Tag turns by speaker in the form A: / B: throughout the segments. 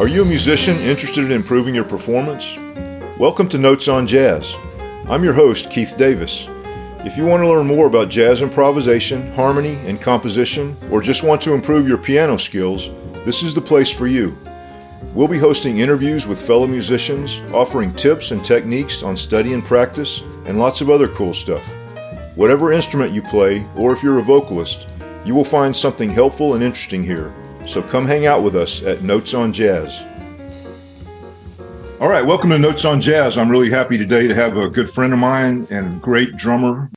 A: Are you a musician interested in improving your performance? Welcome to Notes on Jazz. I'm your host, Keith Davis. If you want to learn more about jazz improvisation, harmony, and composition, or just want to improve your piano skills, this is the place for you. We'll be hosting interviews with fellow musicians, offering tips and techniques on study and practice, and lots of other cool stuff. Whatever instrument you play, or if you're a vocalist, you will find something helpful and interesting here. So come hang out with us at Notes on Jazz. All right, welcome to Notes on Jazz. I'm really happy today to have a good friend of mine and great drummer.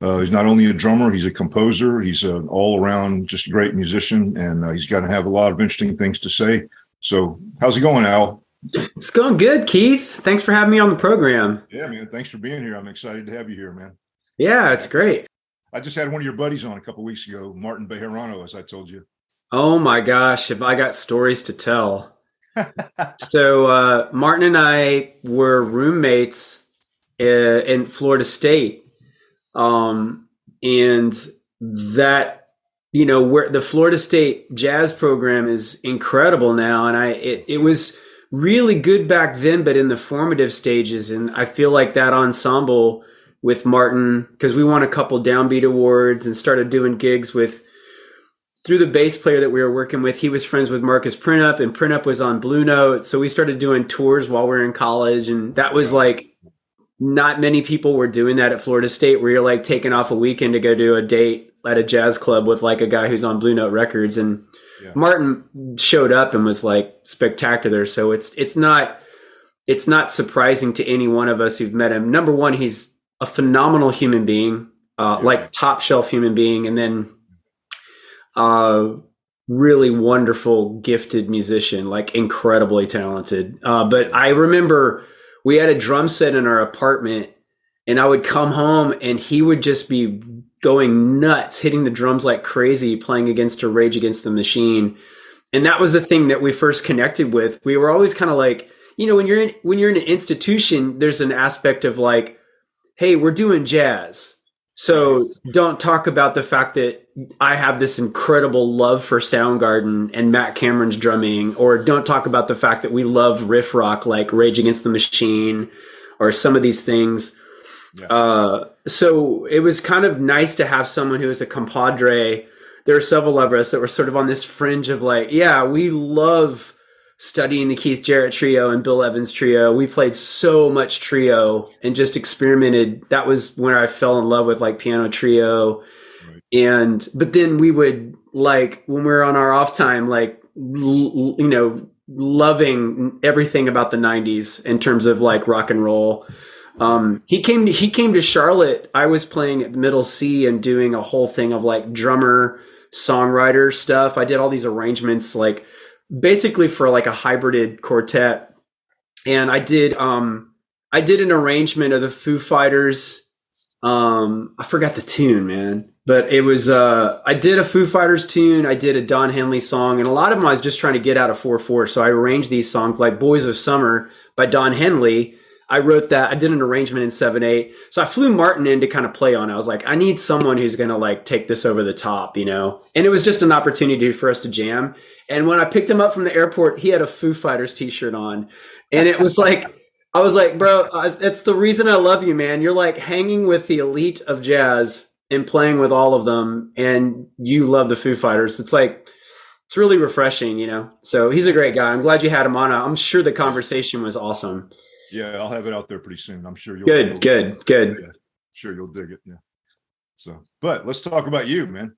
A: Uh, he's not only a drummer, he's a composer. He's an all around just a great musician, and uh, he's got to have a lot of interesting things to say. So, how's it going, Al?
B: It's going good, Keith. Thanks for having me on the program.
A: Yeah, man. Thanks for being here. I'm excited to have you here, man.
B: Yeah, it's great.
A: I just had one of your buddies on a couple weeks ago, Martin Bejarano, as I told you.
B: Oh my gosh, have I got stories to tell? so uh, Martin and I were roommates uh, in Florida State, um, and that you know where the Florida State jazz program is incredible now, and I it, it was really good back then, but in the formative stages, and I feel like that ensemble with Martin because we won a couple downbeat awards and started doing gigs with through the bass player that we were working with, he was friends with Marcus Printup, and Printup was on Blue Note. So we started doing tours while we were in college, and that was like not many people were doing that at Florida State, where you're like taking off a weekend to go do a date at a jazz club with like a guy who's on Blue Note Records, and yeah. Martin showed up and was like spectacular. So it's it's not it's not surprising to any one of us who've met him. Number one, he's a phenomenal human being, uh, yeah. like top shelf human being, and then uh, really wonderful, gifted musician, like incredibly talented. Uh, but I remember we had a drum set in our apartment, and I would come home and he would just be going nuts, hitting the drums like crazy, playing against a Rage Against the Machine. And that was the thing that we first connected with. We were always kind of like, you know, when you're in when you're in an institution, there's an aspect of like, hey, we're doing jazz so don't talk about the fact that I have this incredible love for Soundgarden and Matt Cameron's drumming, or don't talk about the fact that we love riff rock like Rage Against the Machine or some of these things. Yeah. Uh, so it was kind of nice to have someone who is a compadre. There are several of us that were sort of on this fringe of like, yeah, we love studying the Keith Jarrett trio and Bill Evans trio. We played so much trio and just experimented. That was when I fell in love with like piano trio. Right. And but then we would like when we were on our off time like l- you know loving everything about the 90s in terms of like rock and roll. Um, he came to, he came to Charlotte. I was playing at Middle C and doing a whole thing of like drummer songwriter stuff. I did all these arrangements like basically for like a hybrided quartet. And I did um I did an arrangement of the Foo Fighters. Um I forgot the tune, man. But it was uh I did a Foo Fighters tune, I did a Don Henley song, and a lot of them I was just trying to get out of 4-4. So I arranged these songs like Boys of Summer by Don Henley. I wrote that. I did an arrangement in 7 8. So I flew Martin in to kind of play on. I was like, I need someone who's going to like take this over the top, you know? And it was just an opportunity for us to jam. And when I picked him up from the airport, he had a Foo Fighters t-shirt on, and it was like. I was like, bro, it's the reason I love you, man. You're like hanging with the elite of jazz and playing with all of them, and you love the Foo Fighters. It's like, it's really refreshing, you know? So he's a great guy. I'm glad you had him on. I'm sure the conversation was awesome.
A: Yeah, I'll have it out there pretty soon. I'm sure you'll.
B: Good,
A: you'll,
B: good, good.
A: Yeah, sure, you'll dig it. Yeah. So, but let's talk about you, man.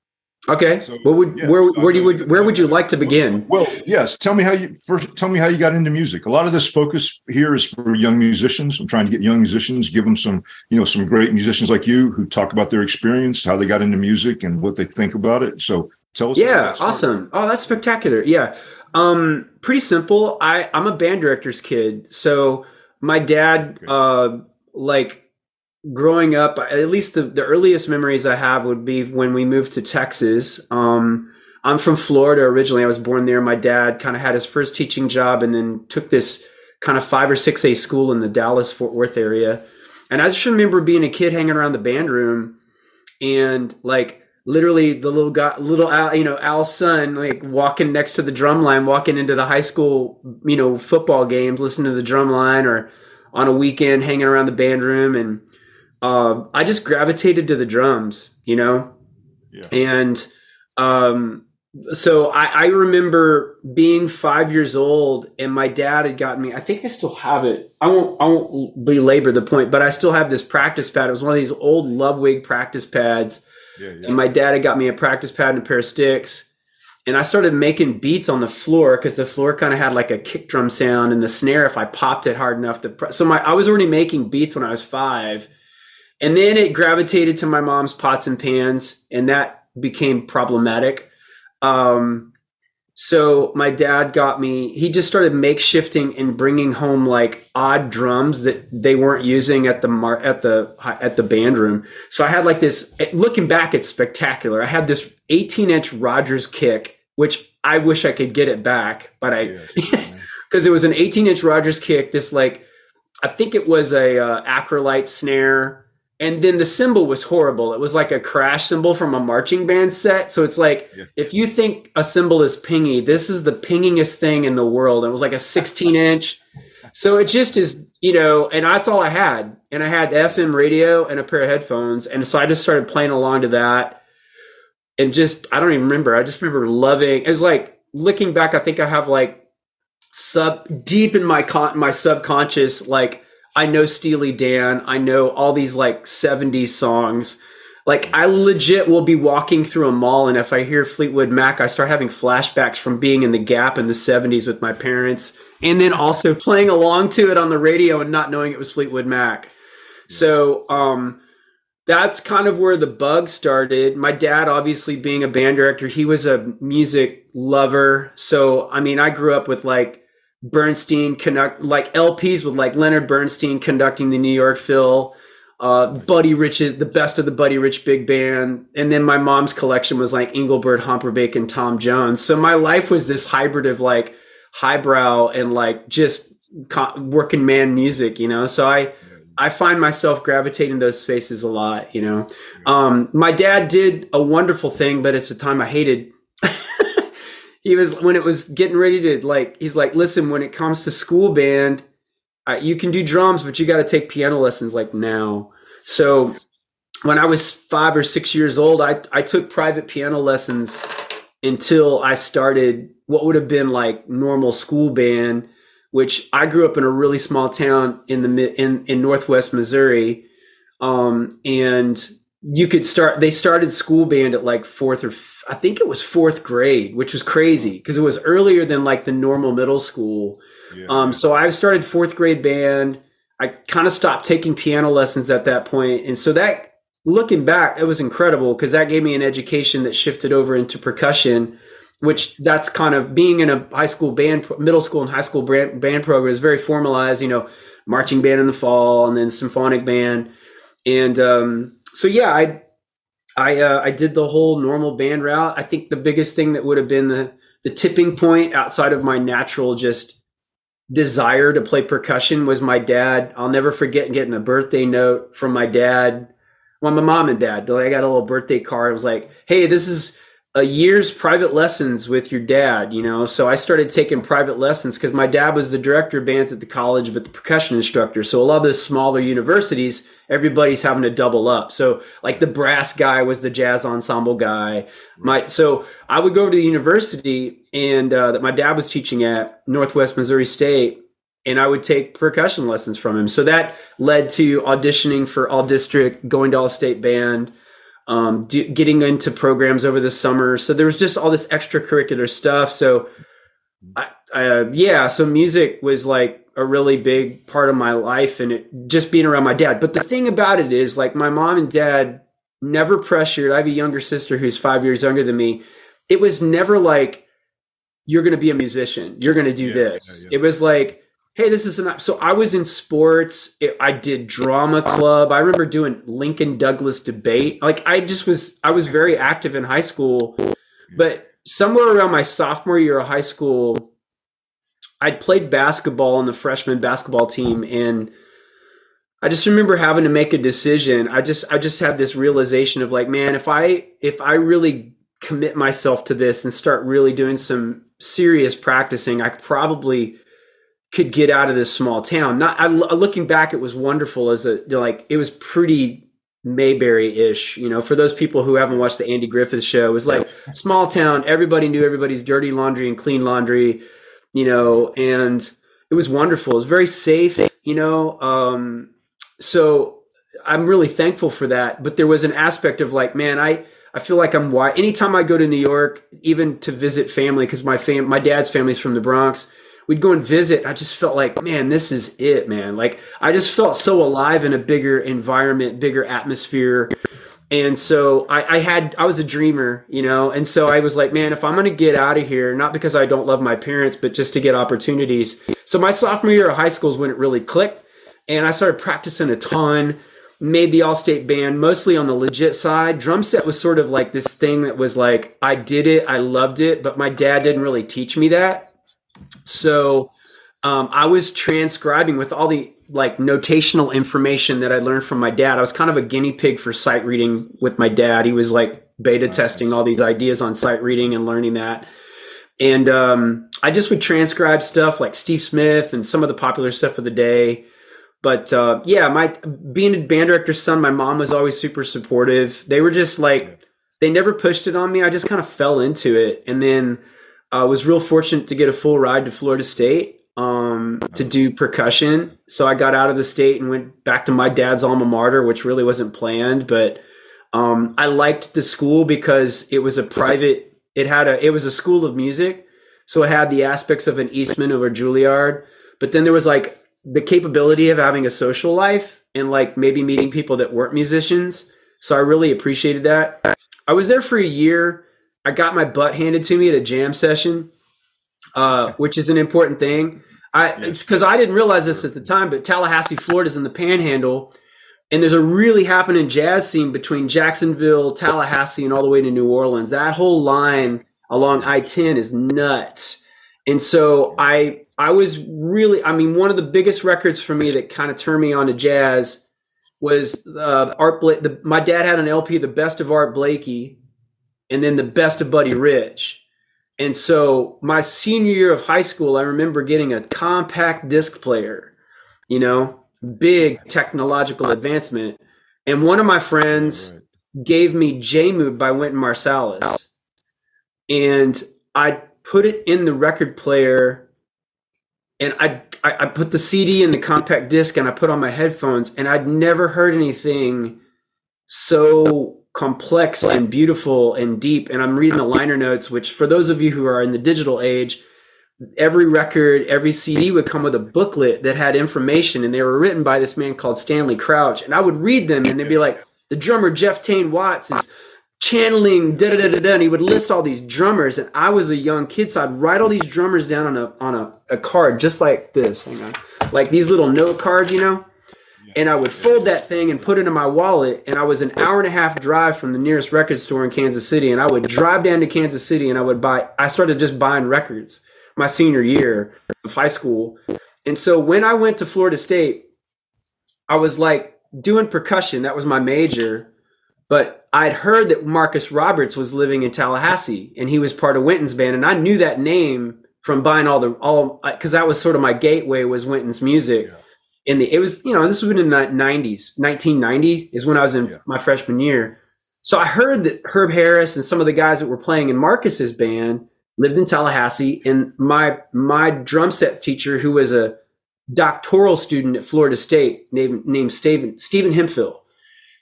B: Okay. So, what would yeah, where where do you would where would you like to begin?
A: Well, yes. Tell me how you first. Tell me how you got into music. A lot of this focus here is for young musicians. I'm trying to get young musicians, give them some, you know, some great musicians like you who talk about their experience, how they got into music, and what they think about it. So tell us.
B: Yeah, awesome. Oh, that's spectacular. Yeah, um, pretty simple. I I'm a band director's kid, so my dad, uh, like growing up, at least the, the earliest memories I have would be when we moved to Texas. Um, I'm from Florida originally. I was born there. My dad kind of had his first teaching job and then took this kind of five or six A school in the Dallas Fort Worth area. And I just remember being a kid hanging around the band room and like literally the little guy, little Al, you know, Al's son, like walking next to the drum line, walking into the high school, you know, football games, listening to the drum line, or on a weekend hanging around the band room, and uh, I just gravitated to the drums, you know, yeah. and um, so I, I remember being five years old, and my dad had gotten me. I think I still have it. I won't. I won't belabor the point, but I still have this practice pad. It was one of these old Ludwig practice pads yeah, And my dad had got me a practice pad and a pair of sticks. And I started making beats on the floor because the floor kind of had like a kick drum sound and the snare if I popped it hard enough. The so my I was already making beats when I was five, and then it gravitated to my mom's pots and pans, and that became problematic. Um, so my dad got me. He just started makeshifting and bringing home like odd drums that they weren't using at the mar- at the at the band room. So I had like this. Looking back, it's spectacular. I had this 18 inch Rogers kick, which I wish I could get it back, but I because it was an 18 inch Rogers kick. This like I think it was a uh, acrolite snare and then the cymbal was horrible. It was like a crash cymbal from a marching band set. So it's like yeah. if you think a cymbal is pingy, this is the pingingest thing in the world. It was like a 16 inch. So it just is, you know, and that's all I had. And I had FM radio and a pair of headphones. And so I just started playing along to that. And just, I don't even remember. I just remember loving it was like looking back, I think I have like sub deep in my con my subconscious, like I know Steely Dan. I know all these like 70s songs. Like I legit will be walking through a mall and if I hear Fleetwood Mac, I start having flashbacks from being in the Gap in the 70s with my parents and then also playing along to it on the radio and not knowing it was Fleetwood Mac. So, um that's kind of where the bug started. My dad, obviously being a band director, he was a music lover. So, I mean, I grew up with like Bernstein conduct like LPs with like Leonard Bernstein conducting the New York Phil, uh, Buddy Rich's the best of the Buddy Rich big band, and then my mom's collection was like Engelbert Humperdinck and Tom Jones. So my life was this hybrid of like highbrow and like just working man music, you know. So I I find myself gravitating those spaces a lot, you know. Um, my dad did a wonderful thing, but it's a time I hated he was when it was getting ready to like he's like listen when it comes to school band uh, you can do drums but you got to take piano lessons like now. So when i was five or six years old i, I took private piano lessons until i started what would have been like normal school band which i grew up in a really small town in the in, in northwest missouri um, and you could start they started school band at like fourth or I think it was fourth grade, which was crazy because it was earlier than like the normal middle school. Yeah. Um, so I started fourth grade band. I kind of stopped taking piano lessons at that point, and so that looking back, it was incredible because that gave me an education that shifted over into percussion, which that's kind of being in a high school band, middle school and high school band, band program is very formalized. You know, marching band in the fall and then symphonic band, and um, so yeah, I I uh, I did the whole normal band route. I think the biggest thing that would have been the the tipping point outside of my natural just desire to play percussion was my dad. I'll never forget getting a birthday note from my dad. Well, my mom and dad. I got a little birthday card. It was like, "Hey, this is a year's private lessons with your dad, you know. So I started taking private lessons because my dad was the director of bands at the college, but the percussion instructor. So a lot of the smaller universities, everybody's having to double up. So like the brass guy was the jazz ensemble guy. My so I would go to the university and uh, that my dad was teaching at Northwest Missouri State. And I would take percussion lessons from him. So that led to auditioning for all district, going to all state band, um, do, getting into programs over the summer. So there was just all this extracurricular stuff. So, I, uh, yeah, so music was like a really big part of my life and it just being around my dad. But the thing about it is, like, my mom and dad never pressured. I have a younger sister who's five years younger than me. It was never like, you're going to be a musician, you're going to do yeah, this. Yeah, yeah. It was like, hey, this is an app. so I was in sports. It, I did drama club. I remember doing Lincoln Douglas debate. Like I just was I was very active in high school, but somewhere around my sophomore year of high school, I'd played basketball on the freshman basketball team and I just remember having to make a decision. I just I just had this realization of like, man, if I if I really commit myself to this and start really doing some serious practicing, I probably could get out of this small town. Not I, looking back, it was wonderful as a like it was pretty Mayberry ish. You know, for those people who haven't watched the Andy Griffith show, it was like small town. Everybody knew everybody's dirty laundry and clean laundry. You know, and it was wonderful. It was very safe. You know, um, so I'm really thankful for that. But there was an aspect of like, man, I I feel like I'm why anytime I go to New York, even to visit family, because my fam my dad's family's from the Bronx, we'd go and visit. I just felt like, man, this is it, man. Like I just felt so alive in a bigger environment, bigger atmosphere. And so I, I had I was a dreamer, you know, and so I was like, man, if I'm gonna get out of here, not because I don't love my parents, but just to get opportunities. So my sophomore year of high school is when it really clicked and I started practicing a ton. Made the all state band mostly on the legit side. Drum set was sort of like this thing that was like, I did it, I loved it, but my dad didn't really teach me that. So um, I was transcribing with all the like notational information that I learned from my dad. I was kind of a guinea pig for sight reading with my dad. He was like beta testing all these ideas on sight reading and learning that. And um, I just would transcribe stuff like Steve Smith and some of the popular stuff of the day but uh, yeah, my being a band director's son, my mom was always super supportive. They were just like they never pushed it on me. I just kind of fell into it, and then I was real fortunate to get a full ride to Florida State um, to do percussion. So I got out of the state and went back to my dad's alma mater, which really wasn't planned, but um, I liked the school because it was a private. It had a it was a school of music, so it had the aspects of an Eastman or a Juilliard, but then there was like the capability of having a social life and like maybe meeting people that weren't musicians. So I really appreciated that. I was there for a year. I got my butt handed to me at a jam session, uh, which is an important thing. I it's because I didn't realize this at the time, but Tallahassee, Florida's in the Panhandle, and there's a really happening jazz scene between Jacksonville, Tallahassee, and all the way to New Orleans. That whole line along I-10 is nuts. And so I I was really, I mean, one of the biggest records for me that kind of turned me on to jazz was uh, Art Blakey. The, my dad had an LP, the best of Art Blakey, and then the best of Buddy Rich. And so my senior year of high school, I remember getting a compact disc player, you know, big technological advancement. And one of my friends right. gave me J Mood by Wynton Marsalis. And I put it in the record player and I, I, I put the CD in the compact disc and I put on my headphones and I'd never heard anything so complex and beautiful and deep. And I'm reading the liner notes, which for those of you who are in the digital age, every record, every CD would come with a booklet that had information, and they were written by this man called Stanley Crouch. And I would read them, and they'd be like, "The drummer Jeff Tain Watts is channeling da da da da da. And he would list all these drummers, and I was a young kid, so I'd write all these drummers down on a on a, a card just like this. Hang on, like these little note cards, you know. And I would fold that thing and put it in my wallet. And I was an hour and a half drive from the nearest record store in Kansas City. And I would drive down to Kansas City and I would buy. I started just buying records my senior year of high school. And so when I went to Florida State, I was like doing percussion. That was my major. But I'd heard that Marcus Roberts was living in Tallahassee and he was part of Wynton's band, and I knew that name from buying all the all because that was sort of my gateway was Wynton's music. Yeah. In the it was you know this was in the nineties, nineteen ninety is when I was in yeah. my freshman year. So I heard that Herb Harris and some of the guys that were playing in Marcus's band lived in Tallahassee, and my my drum set teacher, who was a doctoral student at Florida State, named named Stephen Stephen Hemphill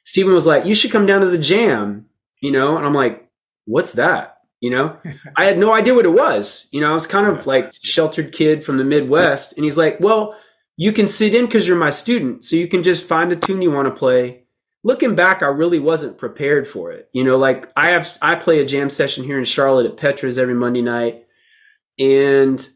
B: Stephen was like, "You should come down to the jam," you know, and I'm like, "What's that?" You know, I had no idea what it was. You know, I was kind of like sheltered kid from the Midwest, and he's like, "Well, you can sit in because you're my student, so you can just find a tune you want to play." Looking back, I really wasn't prepared for it. You know, like I have, I play a jam session here in Charlotte at Petra's every Monday night, and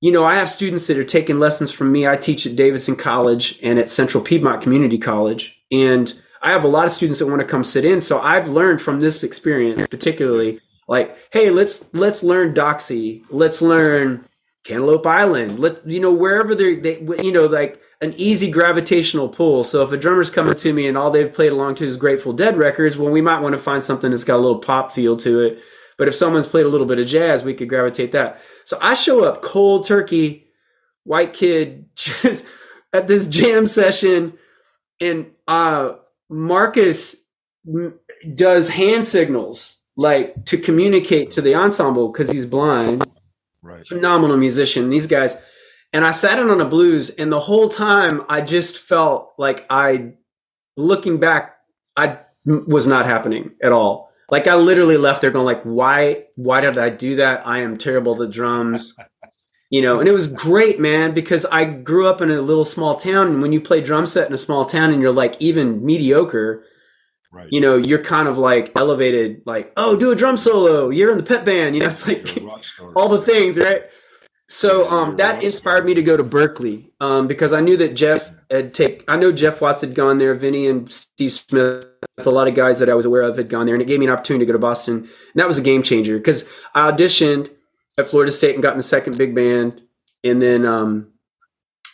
B: you know, I have students that are taking lessons from me. I teach at Davidson College and at Central Piedmont Community College, and I have a lot of students that want to come sit in. So I've learned from this experience, particularly like, hey, let's let's learn Doxy, let's learn Cantaloupe Island. Let you know wherever they, they you know, like an easy gravitational pull. So if a drummer's coming to me and all they've played along to is Grateful Dead records, well, we might want to find something that's got a little pop feel to it. But if someone's played a little bit of jazz, we could gravitate that. So I show up cold turkey, white kid, just at this jam session, and uh, Marcus does hand signals like to communicate to the ensemble because he's blind. Right. Phenomenal musician. These guys and I sat in on a blues, and the whole time I just felt like I, looking back, I was not happening at all. Like I literally left there going like, why, why did I do that? I am terrible at the drums. you know, and it was great, man, because I grew up in a little small town. And when you play drum set in a small town and you're like even mediocre, right. you know, you're kind of like elevated, like, oh, do a drum solo. You're in the pet band. You know, it's like all the things, right? So um, that inspired me to go to Berklee um, because I knew that Jeff had take. I know Jeff Watts had gone there, Vinnie and Steve Smith, a lot of guys that I was aware of had gone there, and it gave me an opportunity to go to Boston. And that was a game changer because I auditioned at Florida State and got in the second big band, and then um,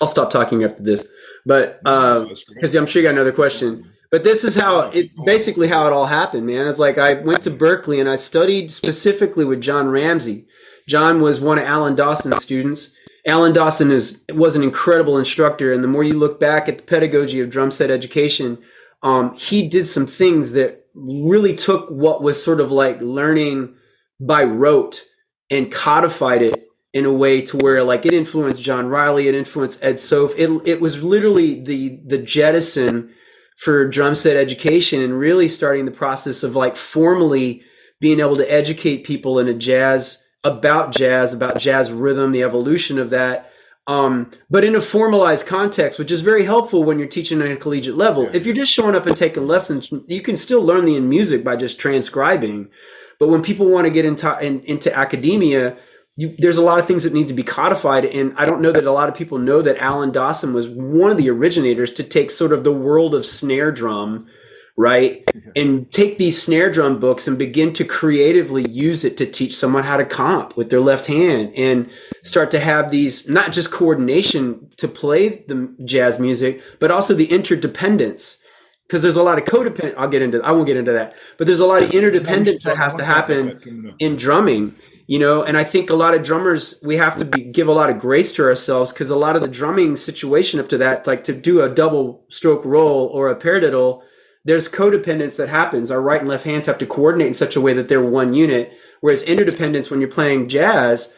B: I'll stop talking after this. But because uh, I'm sure you got another question. But this is how it basically how it all happened, man. It's like I went to Berklee and I studied specifically with John Ramsay John was one of Alan Dawson's students. Alan Dawson is was an incredible instructor, and the more you look back at the pedagogy of drum set education, um, he did some things that really took what was sort of like learning by rote and codified it in a way to where like it influenced John Riley, it influenced Ed Soph. It it was literally the the jettison for drum set education and really starting the process of like formally being able to educate people in a jazz about jazz, about jazz rhythm, the evolution of that. Um, but in a formalized context, which is very helpful when you're teaching at a collegiate level. If you're just showing up and taking lessons, you can still learn the in music by just transcribing. But when people want to get into in, into academia, you, there's a lot of things that need to be codified. And I don't know that a lot of people know that Alan Dawson was one of the originators to take sort of the world of snare drum right? And take these snare drum books and begin to creatively use it to teach someone how to comp with their left hand and start to have these not just coordination to play the jazz music, but also the interdependence. Because there's a lot of codependent. I'll get into. I won't get into that. But there's a lot of interdependence that has to happen in drumming you know and i think a lot of drummers we have to be, give a lot of grace to ourselves because a lot of the drumming situation up to that like to do a double stroke roll or a paradiddle there's codependence that happens. Our right and left hands have to coordinate in such a way that they're one unit. Whereas interdependence, when you're playing jazz,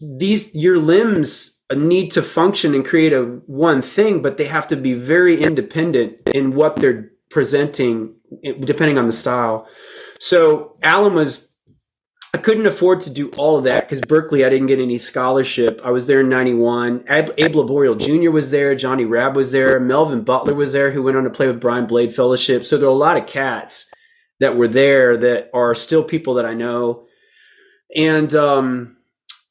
B: these your limbs need to function and create a one thing, but they have to be very independent in what they're presenting, depending on the style. So Alan was I couldn't afford to do all of that because Berklee, I didn't get any scholarship. I was there in 91. Abe, Abe Laboriel Jr. was there. Johnny Rabb was there. Melvin Butler was there, who went on to play with Brian Blade Fellowship. So there are a lot of cats that were there that are still people that I know. And um,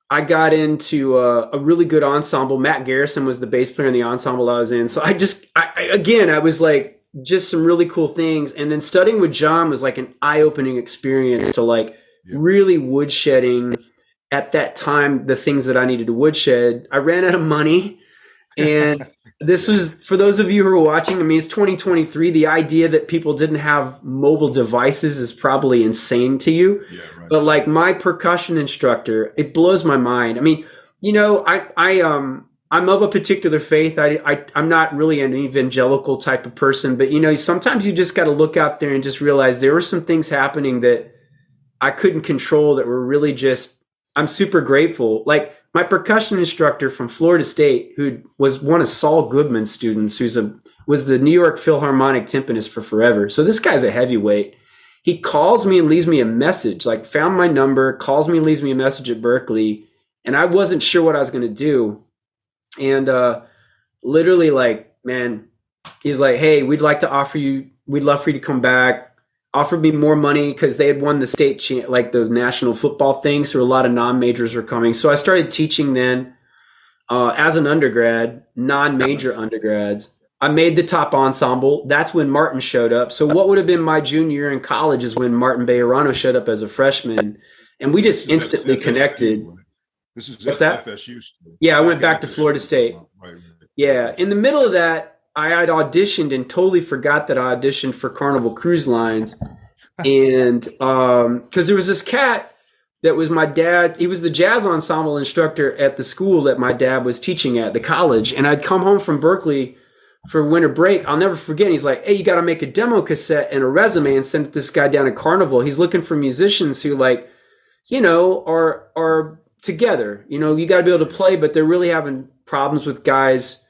B: I got into a, a, really good ensemble. Matt Garrison was the bass player in the ensemble I was in. So I just, I, I, again, I was like, just some really cool things. And then studying with John was like an eye opening experience to like, yeah. really woodshedding at that time the things that I needed to woodshed. I ran out of money. And this was for those of you who are watching, I mean, it's 2023. The idea that people didn't have mobile devices is probably insane to you. Yeah, right. But like my percussion instructor, it blows my mind. I mean, you know, I, I, um, I'm of a particular faith. I, I I'm not really an evangelical type of person, but you know, sometimes you just got to look out there and just realize there were some things happening that I couldn't control that were really just I'm super grateful. Like my percussion instructor from Florida State, who was one of Saul Goodman's students, who's a was the New York Philharmonic timpanist for forever. So this guy's a heavyweight. He calls me and leaves me a message, like found my number, calls me and leaves me a message at Berklee. and I wasn't sure what I was going to do. And uh literally like, man, he's like, "Hey, we'd like to offer you we'd love for you to come back offered me more money because they had won the state cha- like the national football thing so a lot of non-majors were coming so i started teaching then uh, as an undergrad non-major undergrads i made the top ensemble that's when martin showed up so what would have been my junior year in college is when martin Bejarano showed up as a freshman and we just instantly connected
A: this is What's that? FSU.
B: Yeah, I went back to Florida State. Yeah. In the middle of that, I had auditioned and totally forgot that I auditioned for Carnival Cruise Lines. and um because there was this cat that was my dad he was the jazz ensemble instructor at the school that my dad was teaching at the college. And i'd come home from Berklee for winter break. I'll never forget. He's like hey you got to make a demo cassette and a resume and send this guy down to carnival. He's looking for musicians who like you know are are together. You know you got to be able to play but they're really having problems with guys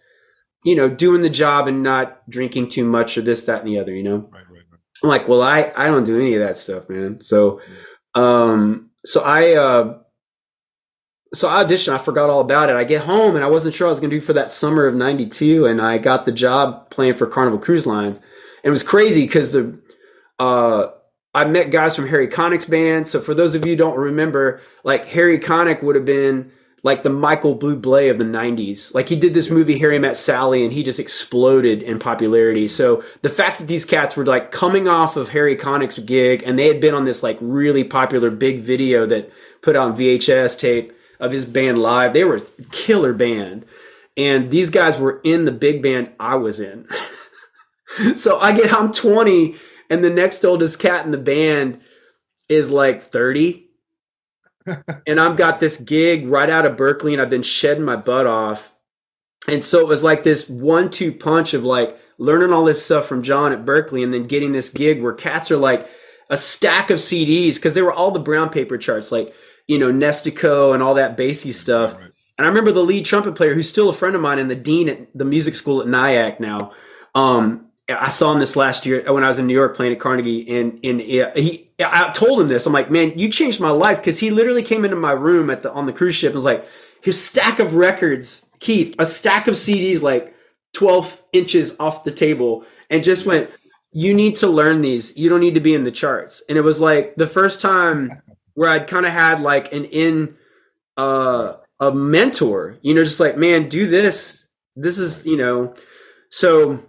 B: you know doing the job and not drinking too much or this that and the other you know
A: Right, right, right.
B: I'm like, well, I I don't do any of that stuff, man. So, um, so I uh, so I auditioned. I forgot all about it. I get home and I wasn't sure I was going to do for that summer of '92, and I got the job playing for Carnival Cruise Lines. And it was crazy because the uh, I met guys from Harry Connick's band. So for those of you who don't remember, like Harry Connick would have been like the Michael Bublé of the 90s. Like he did this movie Harry Met Sally and he just exploded in popularity. So the fact that these cats were like coming off of Harry Connick's gig and they had been on this like really popular big video that put on VHS tape of his band live. They were a killer band. And these guys were in the big band I was in. so I get I'm 20 and the next oldest cat in the band is like 30 and I've got this gig right out of Berklee and I've been shedding my butt off. And so it was like this one two punch of like learning all this stuff from John at Berklee and then getting this gig where cats are like a stack of CDs because they were all the brown paper charts, like, you know, Nestico and all that Basie stuff.
A: Right.
B: And I remember the lead trumpet player, who's still a friend of mine and the dean at the music school at Nyack now. Um, I saw him this last year when I was in New York playing at Carnegie, and and he, I told him this. I'm like, man, you changed my life because he literally came into my room at the on the cruise ship and was like, his stack of records, Keith, a stack of CDs like 12 inches off the table, and just went, you need to learn these. You don't need to be in the charts. And it was like the first time where I'd kind of had like an in uh a mentor, you know, just like, man, do this. This is, you know, so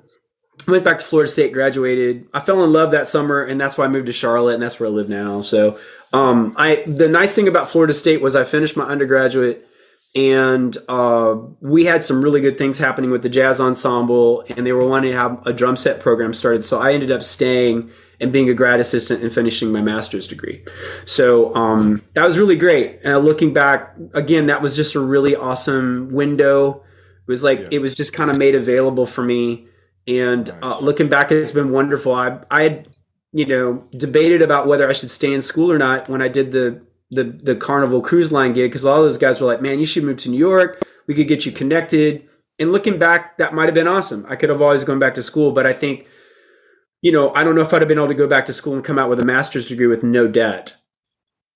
B: went back to Florida State, graduated. I fell in love that summer, and that's why I moved to Charlotte, and that's where I live now. So, um, I the nice thing about Florida State was I finished my undergraduate, and uh, we had some really good things happening with the jazz ensemble, and they were wanting to have a drum set program started. So I ended up staying and being a grad assistant and finishing my master's degree. So um, that was really great. Uh, looking back, again, that was just a really awesome window. It was like
A: Yeah.
B: it was just kind of made available for me. And uh, looking back, it's been wonderful. I I had you know debated about whether I should stay in school or not when I did the the the Carnival Cruise Line gig because a lot of those guys were like, "Man, you should move to New York. We could get you connected." And looking back, that might have been awesome. I could have always gone back to school, but I think, you know, I don't know if I'd have been able to go back to school and come out with a master's degree with no debt.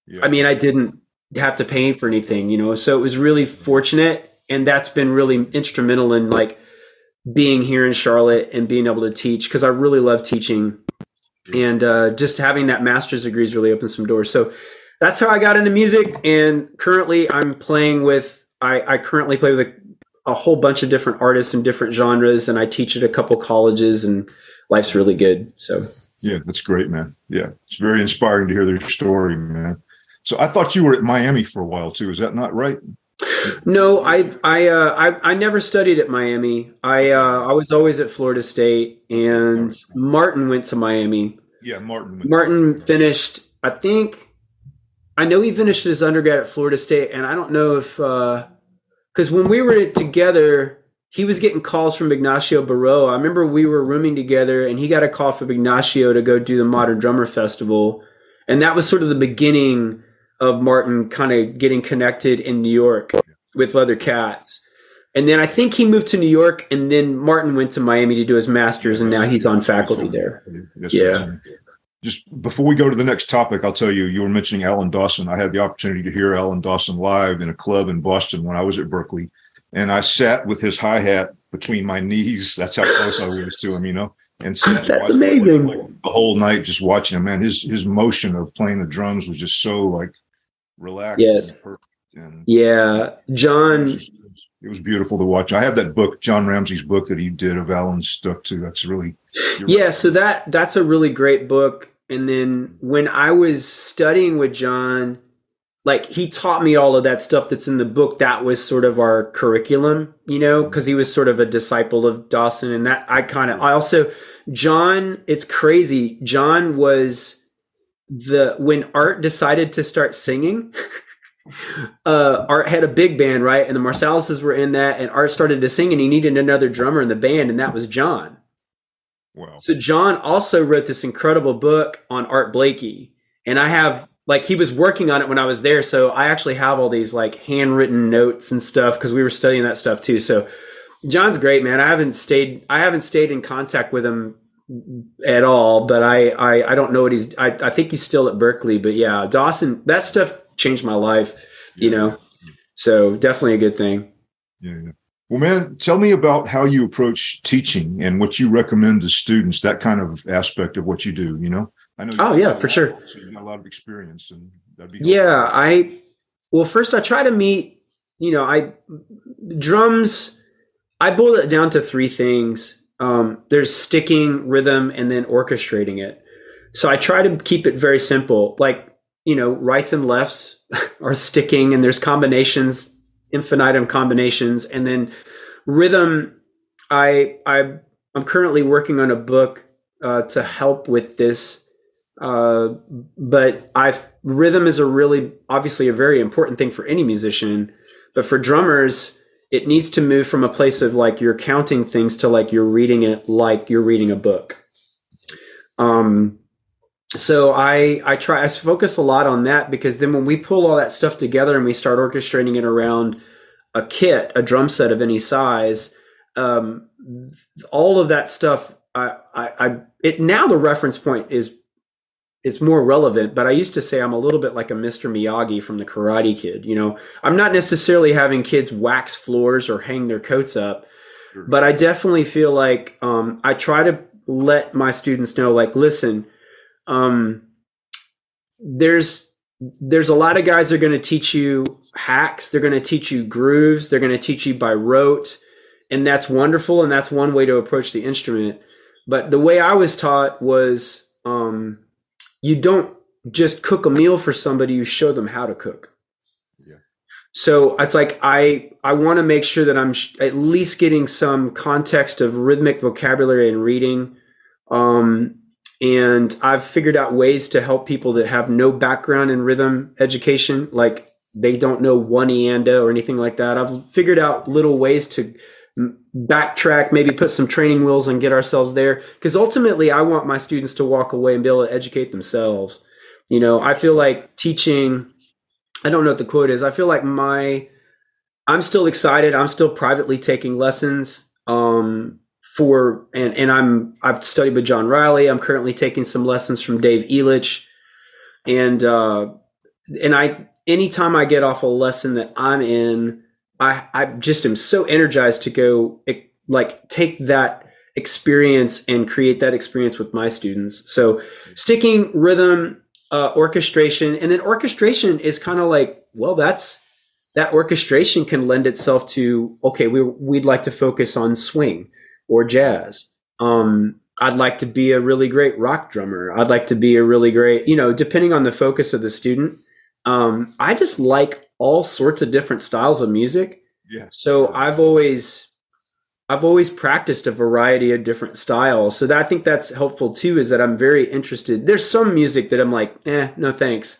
A: Yeah.
B: I mean, I didn't have to pay for anything, you know, so it was really fortunate. And that's been really instrumental in like being here in Charlotte and being able to teach because I really love teaching. And uh, just having that master's degree has really opened some doors. So that's how I got into music. And currently, I'm playing with, I, I currently play with a, a whole bunch of different artists in different genres. And I teach at a couple colleges, and life's really good. So.
A: Yeah, that's great, man. Yeah, it's very inspiring to hear their story, man. So I thought you were at Miami for a while too. Is that not right?
B: No, I I uh, I I never studied at Miami. I uh, I was always at Florida State, and Martin went to Miami.
A: Yeah, Martin.
B: Martin finished, I think, I know he finished his undergrad at Florida State, and I don't know if because when we were together, he was getting calls from Ignacio Berroa. I remember we were rooming together, and he got a call from Ignacio to go do the Modern Drummer Festival, and that was sort of the beginning of Martin kind of getting connected in New York with Leather cats. And then I think he moved to New York, and then Martin went to Miami to do his master's, and now he's on faculty there.
A: Yes,
B: Yeah.
A: yes. Just before we go to the next topic, I'll tell you, you were mentioning Alan Dawson. I had the opportunity to hear Alan Dawson live in a club in Boston when I was at Berklee. And I sat with his hi hat between my knees. That's how close I was to him, you know. And sat
B: That's
A: watched him,
B: amazing.
A: like, the whole night, just watching him. Man, his his motion of playing the drums was just so like relaxed.
B: Yes.
A: and perfect. And
B: Yeah,
A: it
B: John.
A: was, it was beautiful to watch. I have that book, John Ramsay's book that he did of Alan's stuff too. That's really
B: Yeah, so that that's a really great book. And then when I was studying with John, like he taught me all of that stuff that's in the book that was sort of our curriculum you know mm-hmm. because he was sort of a disciple of dawson and that i kind of i also john it's crazy john was the when art decided to start singing uh art had a big band right and the marsalises were in that and art started to sing and he needed another drummer in the band and that was john
A: wow
B: so john also wrote this incredible book on art blakey and i have like he was working on it when I was there. So I actually have all these like handwritten notes and stuff because we were studying that stuff too. So John's great, man. I haven't stayed I haven't stayed in contact with him at all, but I I, I don't know what he's I, I think he's still at Berklee, But yeah, Dawson, that stuff changed my life, you know. So definitely a good thing.
A: Yeah, yeah. Well, man, tell me about how you approach teaching and what you recommend to students, that kind of aspect of what you do, you know?
B: I know. Oh yeah, for sure.
A: So you've got a lot of experience, and
B: that'd be. Helpful. Yeah, I. Well, first I try to meet. You know, I drums. I boil it down to three things. Um, there's sticking, rhythm, and then orchestrating it. So I try to keep it very simple. Like you know, rights and lefts are sticking, and there's combinations, infinitum combinations, and then rhythm. I I I'm currently working on a book uh, to help with this uh, but I've rhythm is a really obviously a very important thing for any musician, but for drummers, it needs to move from a place of like you're counting things to like you're reading it like you're reading a book. Um, so I I try I focus a lot on that because then when we pull all that stuff together and we start orchestrating it around a kit, a drum set of any size, um, all of that stuff. I, I, I it now the reference point is it's more relevant, but I used to say I'm a little bit like a Mr. Miyagi from the Karate Kid. You know, I'm not necessarily having kids wax floors or hang their coats up, sure. but I definitely feel like um, I try to let my students know, like, listen, um, there's there's a lot of guys that are going to teach you hacks. They're going to teach you grooves. They're going to teach you by rote, and that's wonderful. And that's one way to approach the instrument. But the way I was taught was um, you don't just cook a meal for somebody you show them how to cook. Yeah. so it's like i i want to make sure that i'm sh- at least getting some context of rhythmic vocabulary and reading. Um, and i've figured out ways to help people that have no background in rhythm education like they don't know one eanda or anything like that. I've figured out little ways to backtrack, maybe put some training wheels and get ourselves there. Because ultimately, I want my students to walk away and be able to educate themselves. You know, I feel like teaching, I don't know what the quote is. I feel like my, I'm still excited. I'm still privately taking lessons. Um, for and and I'm I've studied with John Riley. I'm currently taking some lessons from Dave Elitch, and uh, and I anytime I get off a lesson that I'm in, I I just am so energized to go like take that experience and create that experience with my students. So sticking rhythm, uh, orchestration, and then orchestration is kind of like well that's that orchestration can lend itself to okay we we'd like to focus on swing or jazz. Um, I'd like to be a really great rock drummer. I'd like to be a really great, you know, depending on the focus of the student. Um, I just like all sorts of different styles of music.
A: Yeah.
B: So I've always I've always practiced a variety of different styles. So that, I think that's helpful too is that I'm very interested. There's some music that I'm like, "Eh, no thanks."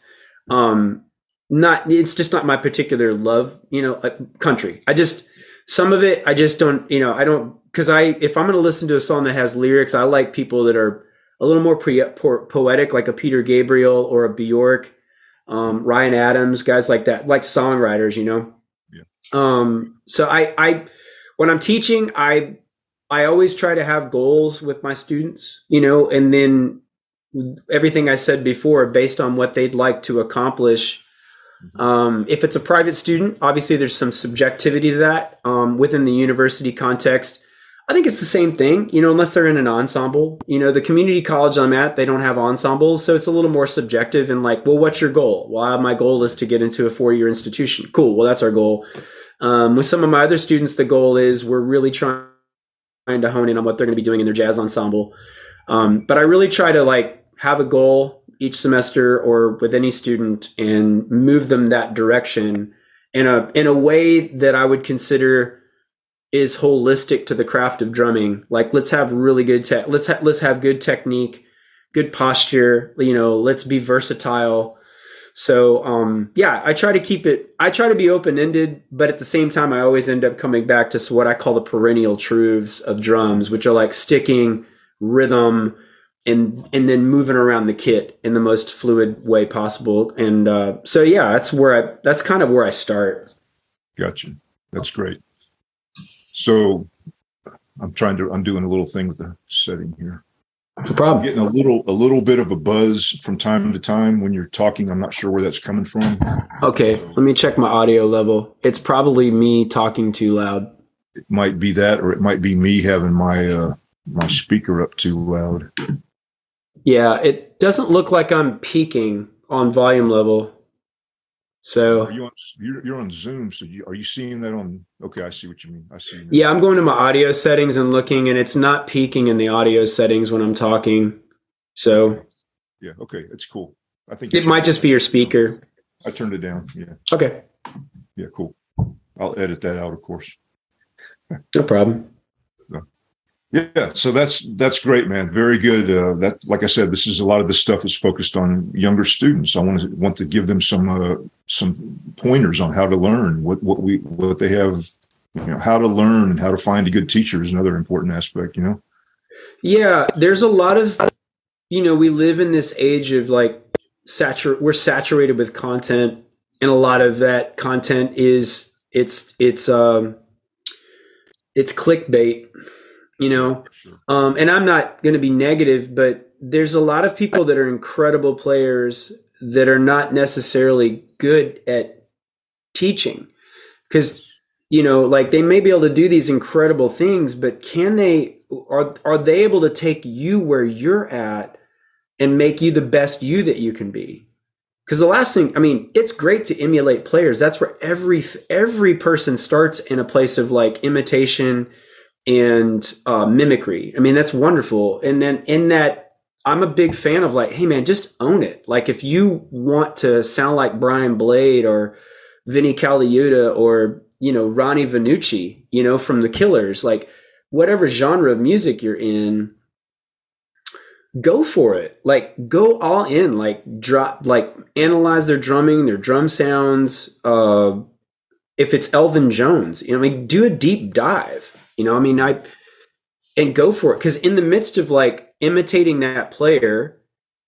B: Um not it's just not my particular love, you know, like country. I just some of it I just don't, you know, I don't cuz I if I'm going to listen to a song that has lyrics, I like people that are a little more pre- poetic like a Peter Gabriel or a Bjork um, Ryan Adams, guys like that, like songwriters, you know.
A: Yeah.
B: Um, so I, I, when I'm teaching, I, I always try to have goals with my students, you know, and then everything I said before, based on what they'd like to accomplish. Mm-hmm. Um, if it's a private student, obviously there's some subjectivity to that um, within the university context. I think it's the same thing, you know, unless they're in an ensemble. You know, the community college I'm at, they don't have ensembles, so it's a little more subjective and like, well, what's your goal? Well, my goal is to get into a four year institution. Cool. Well, that's our goal. Um, with some of my other students, the goal is we're really trying to hone in on what they're going to be doing in their jazz ensemble. Um, but I really try to like have a goal each semester or with any student and move them that direction in a in a way that I would consider is holistic to the craft of drumming. Like let's have really good te- let's ha- let's have good technique, good posture, you know, let's be versatile. So um yeah, I try to keep it I try to be open-ended, but at the same time I always end up coming back to what I call the perennial truths of drums, which are like sticking, rhythm, and and then moving around the kit in the most fluid way possible. And uh, so yeah, that's where I that's kind of where I start.
A: Gotcha. That's great. So I'm trying to I'm doing a little thing with the setting here.
B: No problem.
A: Getting a little a little bit of a buzz from time to time when you're talking. I'm not sure where that's coming from.
B: Okay, let me check my audio level. It's probably me talking too loud.
A: It might be that, or it might be me having my uh, my speaker up too loud.
B: Yeah, it doesn't look like I'm peaking on volume level. So
A: Are you on, you're, you're on Zoom, so you, are you seeing that on? Okay, I see what you mean. I see. now.
B: yeah, I'm going to my audio settings and looking, and it's not peaking in the audio settings when I'm talking. So
A: Yeah. Okay, it's cool. I think
B: it might just be your speaker.
A: I turned it down. Yeah.
B: Okay,
A: Yeah. Cool. I'll edit that out, of course.
B: no problem.
A: Yeah, so that's that's great, man. Very good. Uh, that, like I said, this is a lot of this stuff is focused on younger students. I want to want to give them some uh, some pointers on how to learn what what we what they have, you know, how to learn and how to find a good teacher is another important aspect. You know.
B: Yeah, there's a lot of, you know, we live in this age of like satur. We're saturated with content, and a lot of that content is it's it's um it's clickbait, you know.
A: Sure.
B: Um, and I'm not going to be negative, but there's a lot of people that are incredible players that are not necessarily good at teaching because you know like they may be able to do these incredible things but can they are are they able to take you where you're at and make you the best you that you can be because the last thing i mean it's great to emulate players that's where every every person starts in a place of like imitation and uh, mimicry. I mean that's wonderful. And then in that i'm a big fan of like hey man just own it. Like if you want to sound like brian blade or vinnie Colaiuta or you know ronnie vannucci you know from the killers like whatever genre of music you're in go for it. Like go all in. Like drop like analyze their drumming their drum sounds uh if it's elvin jones you know i mean do a deep dive you know i mean i and go for it. Because in the midst of like imitating that player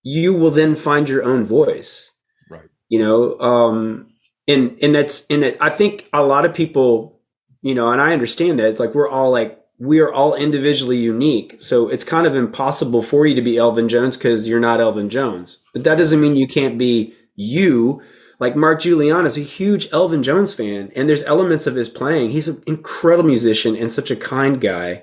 B: you will then find your own voice.
A: Right.
B: you know um and and that's and it, i think a lot of people you know and i understand that it's like we're all like we are all individually unique. So it's kind of impossible for you to be elvin jones because you're not elvin jones. But that doesn't mean you can't be you like mark julian is a huge elvin jones fan and there's elements of his playing. He's an incredible musician and such a kind guy.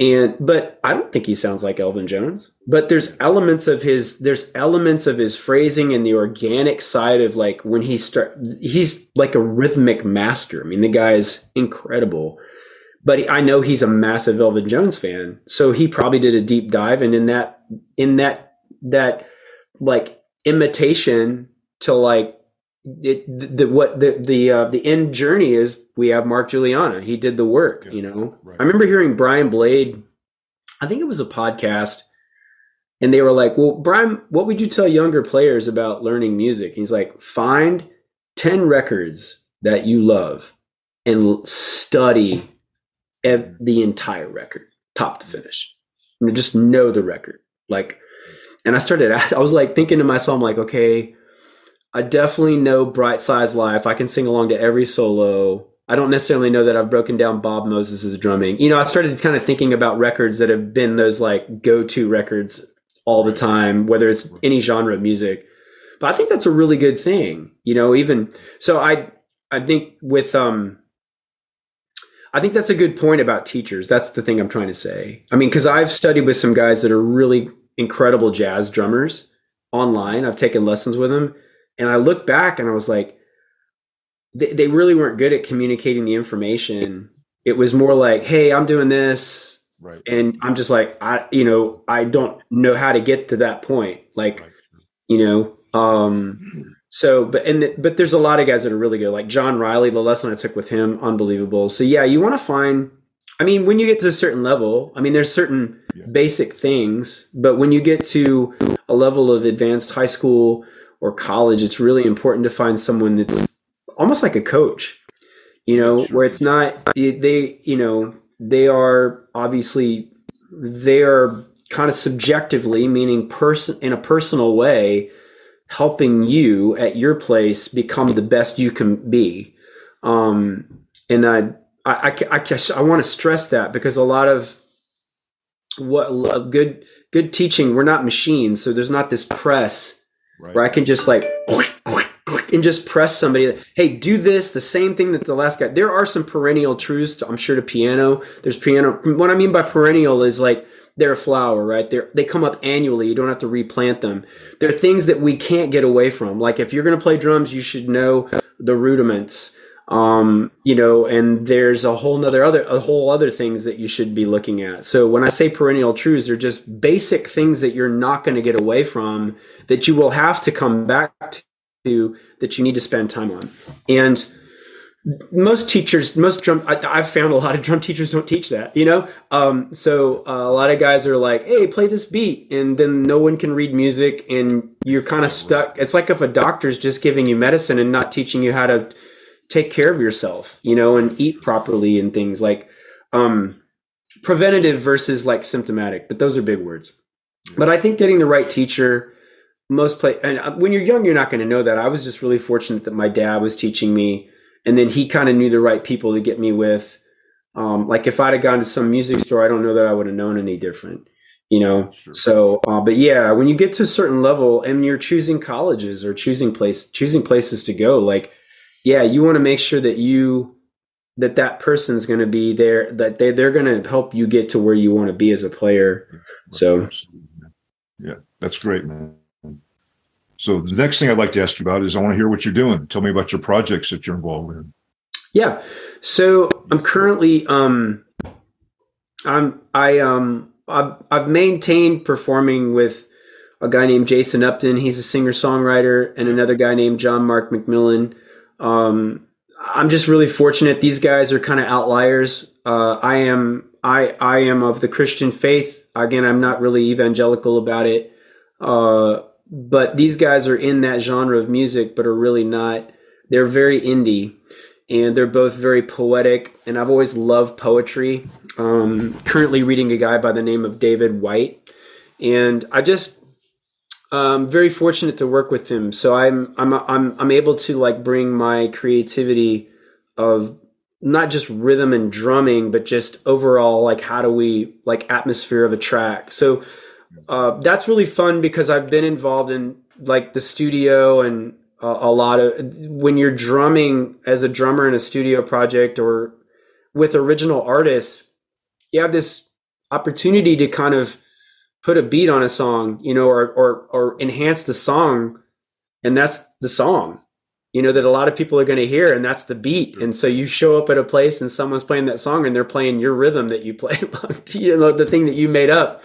B: And but i don't think he sounds like elvin jones. But there's elements of his there's elements of his phrasing and the organic side of like when he start he's like a rhythmic master. I mean the guy is incredible. But i know he's a massive elvin jones fan so he probably did a deep dive and in that in that that like imitation to like it, the, the what the the uh, the end journey is we have Mark Guiliana. He did the work,
A: Yeah,
B: you know.
A: right.
B: I remember hearing Brian Blade. I think it was a podcast, and they were like, "Well, Brian, what would you tell younger players about learning music?" He's like, "Find ten records that you love and study ev- the entire record, top to finish. You know, just know the record, like." And I started. I was like thinking to myself, I'm like, okay. I definitely know Bright Size Life. I can sing along to every solo. I don't necessarily know that I've broken down Bob Moses' drumming. You know, I started kind of thinking about records that have been those like go to records all the time, whether it's any genre of music. But I think that's a really good thing. You know, even so I I think with um I think that's a good point about teachers. That's the thing I'm trying to say. I mean, because I've studied with some guys that are really incredible jazz drummers online. I've taken lessons with them. And I look back and I was like, they, they really weren't good at communicating the information. It was more like, hey, I'm doing this.
A: Right.
B: And I'm just like, I, you know, I don't know how to get to that point. Like,
A: Right.
B: you know. Um, so, but and the, but there's a lot of guys that are really good, like John Riley. The lesson I took with him, unbelievable. So yeah, you want to find. I mean, when you get to a certain level, I mean, there's certain yeah. basic things, but when you get to a level of advanced high school or college, it's really important to find someone that's almost like a coach, you know, sure. where it's not they, you know, they are obviously they are kind of subjectively, meaning person in a personal way, helping you at your place become the best you can be. Um, and I, I, I, I, I want to stress that because a lot of what good good teaching, we're not machines, so there's not this press right. where I can just like and just press somebody. Hey, do this the same thing that the last guy. There are some perennial truths, to, I'm sure, to piano. There's piano. What I mean by perennial is like they're a flower, right? They they come up annually. You don't have to replant them. They're things that we can't get away from. Like if you're going to play drums, you should know the rudiments. Um, you know, and there's a whole nother other a whole other things that you should be looking at. So when I say perennial truths, they're just basic things that you're not going to get away from that you will have to come back to that you need to spend time on. And most teachers, most drum, I, have found a lot of drum teachers don't teach that, you know? Um, so uh, a lot of guys are like, hey, play this beat. And then no one can read music and you're kind of stuck. It's like if a doctor's just giving you medicine and not teaching you how to take care of yourself, you know, and eat properly and things like um, preventative versus like symptomatic. But those are big words. But I think getting the right teacher, most play, and uh, when you're young, you're not going to know that. I was just really fortunate that my dad was teaching me and then he kind of knew the right people to get me with. Um, like if I'd have gone to some music store, I don't know that I would have known any different, you know. Sure. So, uh, but yeah, when you get to a certain level and you're choosing colleges or choosing place, choosing places to go, like, yeah, you want to make sure that you that that person's going to be there, that they they're going to help you get to where you want to be as a player. So,
A: yeah, that's great, man. So the next thing I'd like to ask you about is I want to hear what you're doing. Tell me about your projects that you're involved in.
B: Yeah. So I'm currently um I'm I um I've, I've maintained performing with a guy named Jason Upton. He's a singer songwriter, and another guy named John Mark McMillan. Um, I'm just really fortunate. These guys are kind of outliers. Uh, I am I I am of the Christian faith. Again, I'm not really evangelical about it. Uh, but these guys are in that genre of music, but are really not. They're very indie, and they're both very poetic. And I've always loved poetry. Um, currently reading a guy by the name of David Whyte, and I just um, very fortunate to work with him. So I'm I'm I'm I'm able to like bring my creativity of not just rhythm and drumming, but just overall like how do we like atmosphere of a track. So uh, that's really fun because I've been involved in like the studio and uh, a lot of when you're drumming as a drummer in a studio project or with original artists, you have this opportunity to kind of put a beat on a song, you know, or or or enhance the song, and that's the song, you know, that a lot of people are going to hear, and that's the beat. And so you show up at a place and someone's playing that song, and they're playing your rhythm that you play, you know, the thing that you made up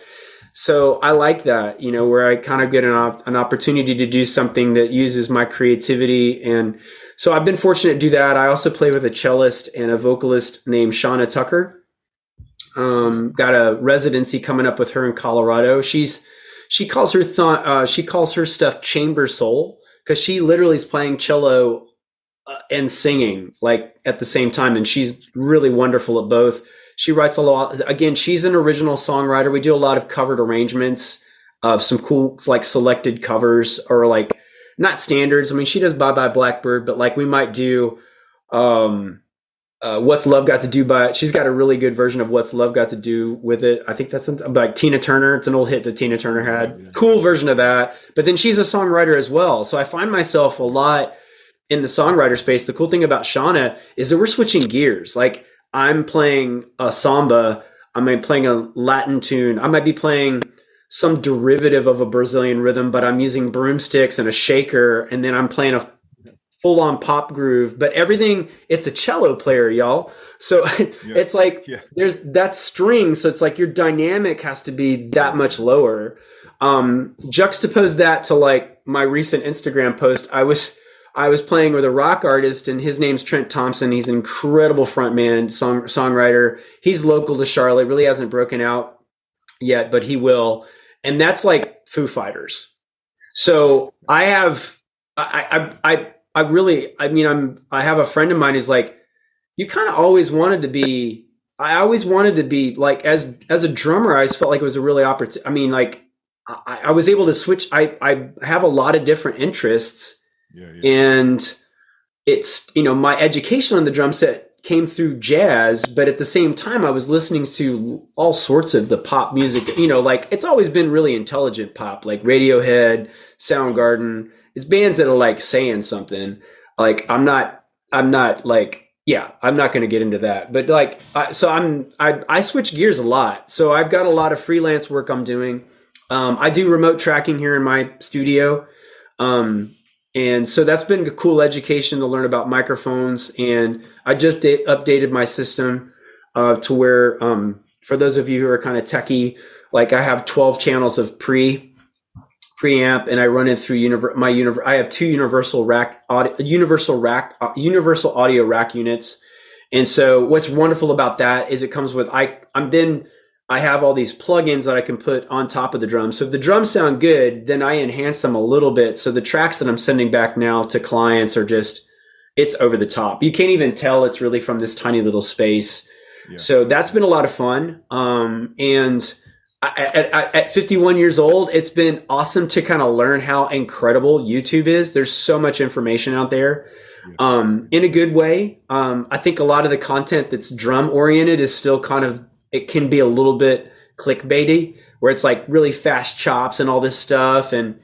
B: so I like that, you know, where I kind of get an, op- an opportunity to do something that uses my creativity. And so I've been fortunate to do that. I also play with a cellist and a vocalist named Shauna Tucker. Um, got a residency coming up with her in Colorado. She's, she calls her, th- uh, she calls her stuff chamber soul because she literally is playing cello uh, and singing like at the same time. And she's really wonderful at both she writes a lot. Again, she's an original songwriter. We do a lot of covered arrangements of some cool, like selected covers or like not standards. I mean, she does Bye Bye Blackbird, but like we might do um, uh, What's Love Got to Do by. She's got a really good version of What's Love Got to Do with it. I think that's something like Tina Turner. It's an old hit that Tina Turner had. Cool version of that. But then she's a songwriter as well. So I find myself a lot in the songwriter space. The cool thing about Shauna is that we're switching gears. Like I'm playing a samba, I might be playing a Latin tune, I might be playing some derivative of a Brazilian rhythm, but I'm using broomsticks and a shaker, and then I'm playing a full on pop groove. But everything, it's a cello player, y'all. So yeah. it's like yeah. there's that string, so it's like your dynamic has to be that much lower. um, juxtapose that to like my recent Instagram post. I was I was playing with a rock artist, and his name's Trent Thompson. He's an incredible frontman, song songwriter. He's local to Charlotte. Really hasn't broken out yet, but he will. And that's like Foo Fighters. So I have I I I I really I mean I'm I have a friend of mine who's like, you kind of always wanted to be I always wanted to be like as as a drummer, I always felt like it was a really opportunity. I mean, like I, I, was able to switch. I I have a lot of different interests, yeah, yeah. and it's you know my education on the drum set came through jazz, but at the same time, I was listening to all sorts of the pop music. You know, like it's always been really intelligent pop, like Radiohead, Soundgarden. It's bands that are like saying something. Like I'm not, I'm not like yeah i'm not going to get into that. But like I, so i'm I, I switch gears a lot. So i've got a lot of freelance work i'm doing. Um, i do remote tracking here in my studio. Um, and so that's been a cool education to learn about microphones. And i just da- updated my system uh, to where um, for those of you who are kind of techie like i have 12 channels of pre preamp and I run it through univer- my univer- I have two universal rack audio, universal rack uh, universal audio rack units. And so what's wonderful about that is it comes with I I'm then I have all these plugins that I can put on top of the drums. So if the drums sound good, then I enhance them a little bit. So the tracks that I'm sending back now to clients are just it's over the top. You can't even tell it's really from this tiny little space. Yeah. So that's been a lot of fun. Um, and at, at, 51 years old, it's been awesome to kind of learn how incredible YouTube is. There's so much information out there um, in a good way. Um, I think a lot of the content that's drum oriented is still kind of, it can be a little bit clickbaity where it's like really fast chops and all this stuff. And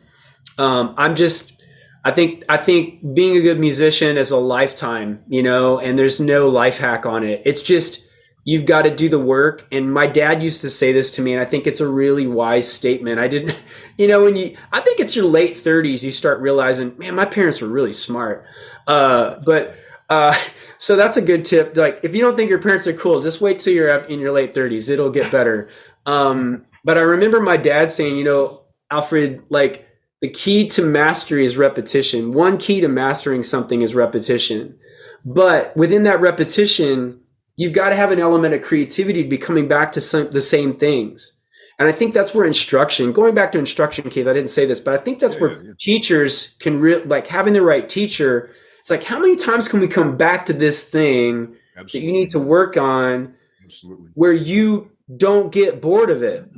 B: um, I'm just, I think, I think being a good musician is a lifetime, you know, and there's no life hack on it. It's just, you've got to do the work. And my dad used to say this to me and i think it's a really wise statement. I didn't you know when you i think it's your late 30s you start realizing man my parents were really smart. Uh, but uh, so that's a good tip. Like if you don't think your parents are cool just wait till you're in your late 30s it'll get better. Um, but i remember my dad saying you know alfred like the key to mastery is repetition. One key to mastering something is repetition. But within that repetition you've got to have an element of creativity to be coming back to some, the same things. And I think that's where instruction, going back to instruction, Keith, I didn't say this, but I think that's yeah, where yeah. teachers can really, like having the right teacher. It's like, how many times can we come back to this thing Absolutely. that you need to work on Absolutely. where you don't get bored of it?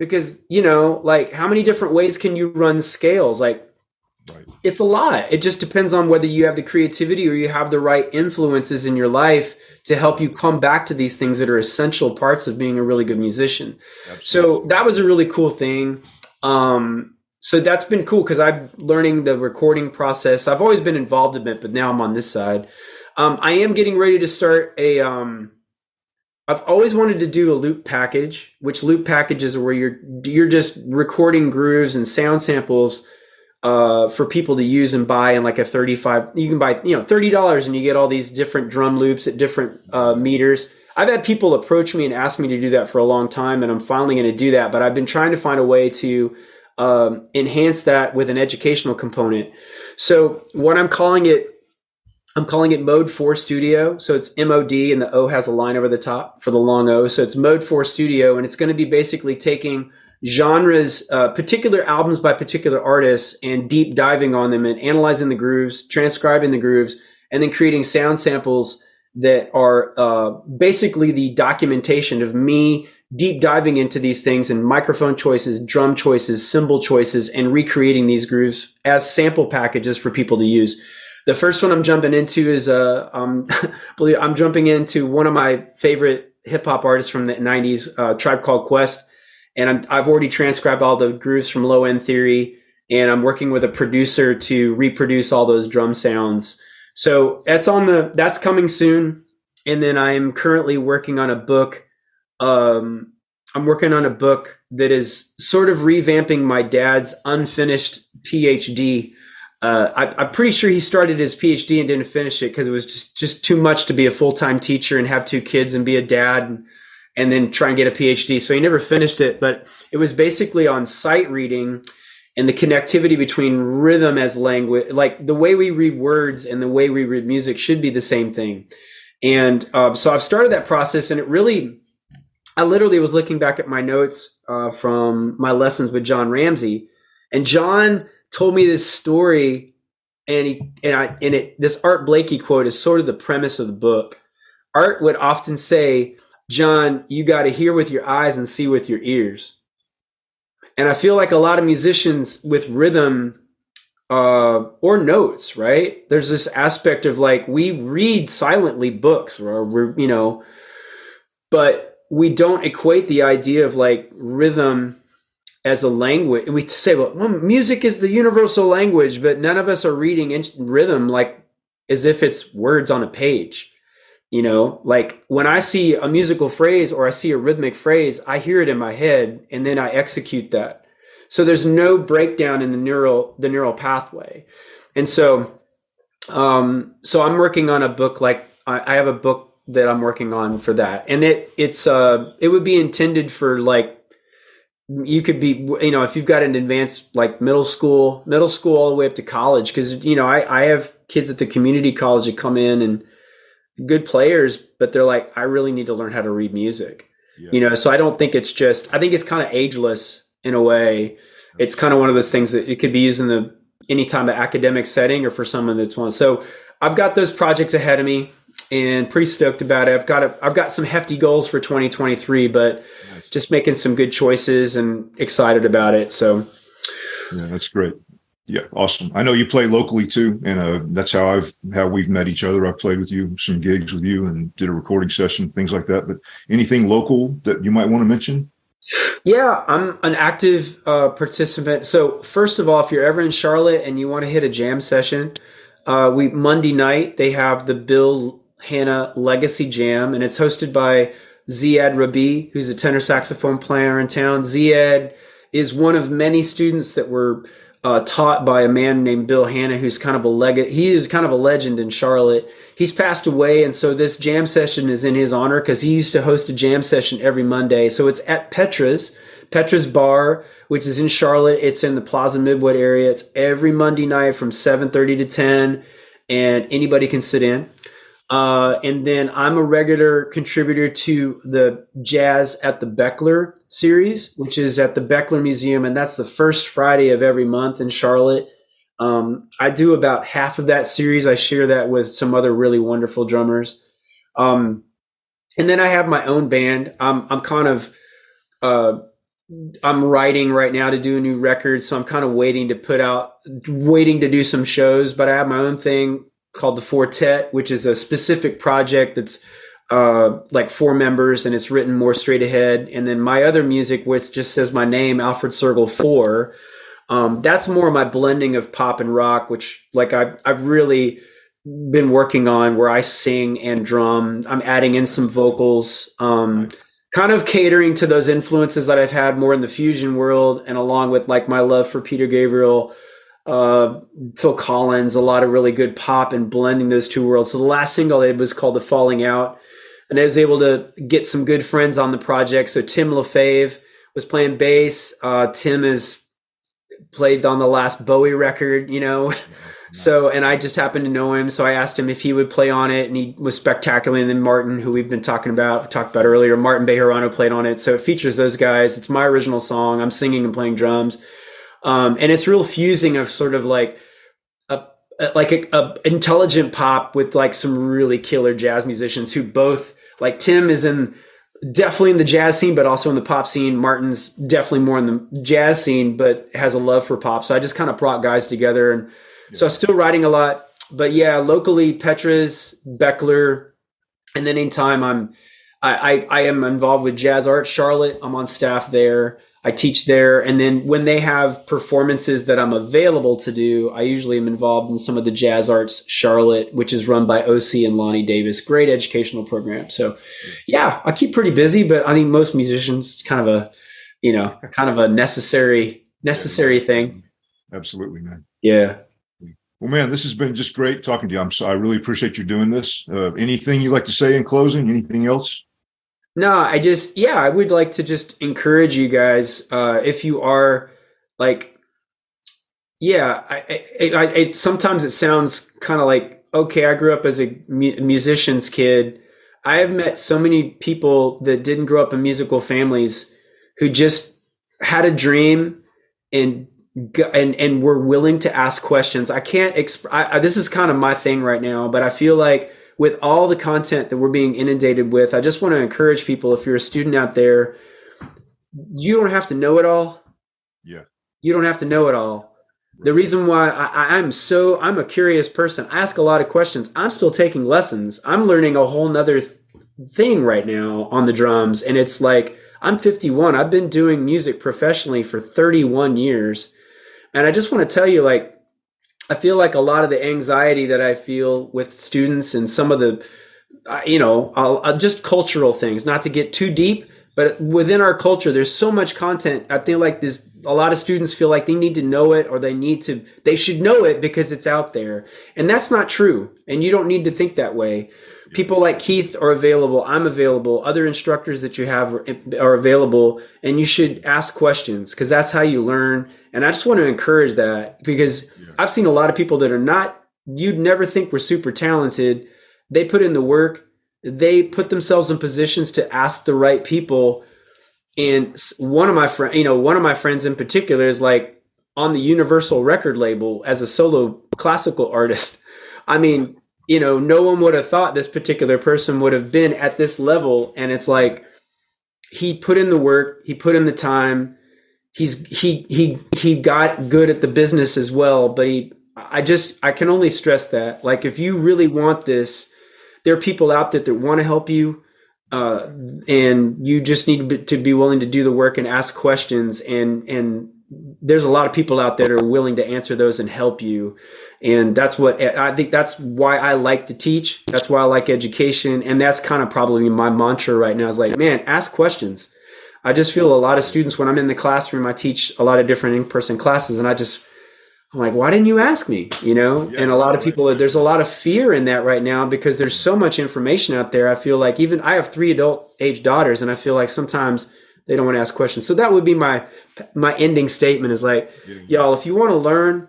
B: Because, you know, like how many different ways can you run scales? Like. It's a lot. It just depends on whether you have the creativity or you have the right influences in your life to help you come back to these things that are essential parts of being a really good musician. Absolutely. So that was a really cool thing. Um, so that's been cool because I'm learning the recording process. I've always been involved in it, but now I'm on this side. Um, I am getting ready to start a. Um, I've always wanted to do a loop package, which loop packages are where you're you're just recording grooves and sound samples uh, for people to use and buy in like a 35 you can buy you know $30 and you get all these different drum loops at different uh, meters. I've had people approach me and ask me to do that for a long time and i'm finally going to do that but i've been trying to find a way to um, enhance that with an educational component. So what i'm calling it i'm calling it mode 4 studio. So it's mod and the o has a line over the top for the long o. So it's mode 4 studio and it's going to be basically taking genres, uh, particular albums by particular artists, and deep diving on them and analyzing the grooves, transcribing the grooves, and then creating sound samples that are uh, basically the documentation of me deep diving into these things and microphone choices, drum choices, cymbal choices, and recreating these grooves as sample packages for people to use. The first one I'm jumping into is uh, um, I'm jumping into one of my favorite hip hop artists from the '90s, uh, Tribe Called Quest and i have already transcribed all the grooves from Low End Theory, and I'm working with a producer to reproduce all those drum sounds. So that's on the that's coming soon, and then I am currently working on a book. Um, I'm working on a book that is sort of revamping my dad's unfinished PhD. Uh, I, am pretty sure he started his PhD and didn't finish it because it was just just too much to be a full time teacher and have two kids and be a dad. And, and then try and get a PhD. So he never finished it, but it was basically on sight reading and the connectivity between rhythm as language, like the way we read words and the way we read music should be the same thing. And uh, so I've started that process, and it really, I literally was looking back at my notes uh, from my lessons with John Ramsay, and John told me this story, and he and I and it this Art Blakey quote is sort of the premise of the book. Art would often say, "John, you got to hear with your eyes and see with your ears." And I feel like a lot of musicians with rhythm uh, or notes, right? There's this aspect of like we read silently books, or we're you know, but we don't equate the idea of like rhythm as a language. We say, well, well, music is the universal language, but none of us are reading in rhythm like as if it's words on a page. You know, like when I see a musical phrase or I see a rhythmic phrase, I hear it in my head and then I execute that. So there's no breakdown in the neural the neural pathway. And so um so I'm working on a book like I, I have a book that I'm working on for that. And it it's uh it would be intended for like you could be you know if you've got an advanced like middle school middle school all the way up to college because you know I, I have kids at the community college that come in and good players, but they're like, I really need to learn how to read music. Yeah. You know, so I don't think it's just I think it's kind of ageless in a way. It's kind of one of those things that it could be used in the any time of academic setting or for someone that's one. So I've got those projects ahead of me and pretty stoked about it. I've got a, I've got some hefty goals for 2023, but nice. just making some good choices and excited about it. So
A: yeah, that's great. Yeah, awesome. I know you play locally too, and uh, that's how I've how we've met each other. I've played with you, some gigs with you, and did a recording session, things like that. But anything local that you might want to mention?
B: Yeah, I'm an active uh, participant. So first of all, if you're ever in Charlotte and you want to hit a jam session, uh, we Monday night they have the Bill Hanna Legacy Jam, and it's hosted by Ziad Rabie, who's a tenor saxophone player in town. Ziad is one of many students that were uh, taught by a man named Bill Hanna, who's kind of a leg. He is kind of a legend in Charlotte. He's passed away, and so this jam session is in his honor because he used to host a jam session every Monday. So it's at Petra's, Petra's Bar, which is in Charlotte. It's in the Plaza Midwood area. It's every Monday night from seven thirty to ten, and anybody can sit in. Uh, and then I'm a regular contributor to the Jazz at the Bechtler series, which is at the Bechtler Museum, and that's the first Friday of every month in Charlotte. Um, I do about half of that series. I share that with some other really wonderful drummers. Um, and then I have my own band. I'm, I'm kind of, uh, I'm writing right now to do a new record, so I'm kind of waiting to put out, waiting to do some shows. But I have my own thing called the Fortet, which is a specific project that's uh, like four members and it's written more straight ahead. And then my other music, which just says my name, Alfred Sergel Four. Um, that's more my blending of pop and rock, which like I've, I've really been working on where I sing and drum. I'm adding in some vocals, um, kind of catering to those influences that I've had more in the fusion world and along with like my love for Peter Gabriel, uh, Phil Collins, a lot of really good pop and blending those two worlds. So the last single I did was called The Falling Out. And I was able to get some good friends on the project. So Tim Lefebvre was playing bass. Uh, Tim has played on the last Bowie record, you know. Nice. So, and I just happened to know him. So I asked him if he would play on it, and he was spectacular. And then Martin, who we've been talking about, talked about earlier, Martin Bejerano played on it. So it features those guys. It's my original song. I'm singing and playing drums. Um, and it's real fusing of sort of like a, like a, a, intelligent pop with like some really killer jazz musicians who both like Tim is in definitely in the jazz scene, but also in the pop scene. Martin's definitely more in the jazz scene, but has a love for pop. So I just kind of brought guys together, and yeah. so I'm still writing a lot. But yeah, locally, Petra's, Bechtler, and then in time, I'm I, I, I am involved with Jazz Art Charlotte. I'm on staff there. I teach there. And then when they have performances that I'm available to do, I usually am involved in some of the Jazz Arts Charlotte, which is run by Ocie and Lonnie Davis. Great educational program. So yeah, I keep pretty busy, but I think most musicians, it's kind of a, you know, kind of a necessary, necessary thing.
A: Absolutely, man.
B: Yeah.
A: Well, man, this has been just great talking to you. I'm so, I really appreciate you doing this. Uh, anything you'd like to say in closing? Anything else?
B: No, I just yeah, I would like to just encourage you guys uh, if you are like, yeah, I, I, I, I sometimes it sounds kind of like okay, I grew up as a mu- musician's kid. I have met so many people that didn't grow up in musical families who just had a dream and and and were willing to ask questions. I can't. Exp- I, I, this is kind of my thing right now, but I feel like with all the content that we're being inundated with, I just want to encourage people. If you're a student out there, you don't have to know it all.
A: Yeah.
B: You don't have to know it all. The reason why I, I'm so I'm a curious person. I ask a lot of questions. I'm still taking lessons. I'm learning a whole nother th- thing right now on the drums, and it's like I'm 51. I've been doing music professionally for 31 years and I just want to tell you, like, I feel like a lot of the anxiety that I feel with students and some of the, uh, you know, I'll, I'll just cultural things, not to get too deep, but within our culture, there's so much content. I feel like there's a lot of students feel like they need to know it or they need to, they should know it because it's out there. And that's not true. And you don't need to think that way people like Keith are available. I'm available. Other instructors that you have are, are available, and you should ask questions because that's how you learn. And I just want to encourage that because yeah. I've seen a lot of people that are not you'd never think were super talented. They put in the work. They put themselves in positions to ask the right people. And one of my friends, you know, one of my friends in particular is like on the Universal record label as a solo classical artist. I mean, you know, no one would have thought this particular person would have been at this level. And it's like he put in the work, he put in the time. He's he he he got good at the business as well, but he I just I can only stress that. Like if you really want this, there are people out there that want to help you. Uh, and you just need to be willing to do the work and ask questions and and there's a lot of people out there that are willing to answer those and help you and that's what i think that's why i like to teach that's why i like education and that's kind of probably my mantra right now is like man ask questions i just feel a lot of students when i'm in the classroom i teach a lot of different in-person classes and i just i'm like why didn't you ask me you know yeah, and a lot of people there's a lot of fear in that right now because there's so much information out there i feel like even i have three adult age daughters and i feel like sometimes they don't want to ask questions. So that would be my my ending statement is like, y'all, if you want to learn,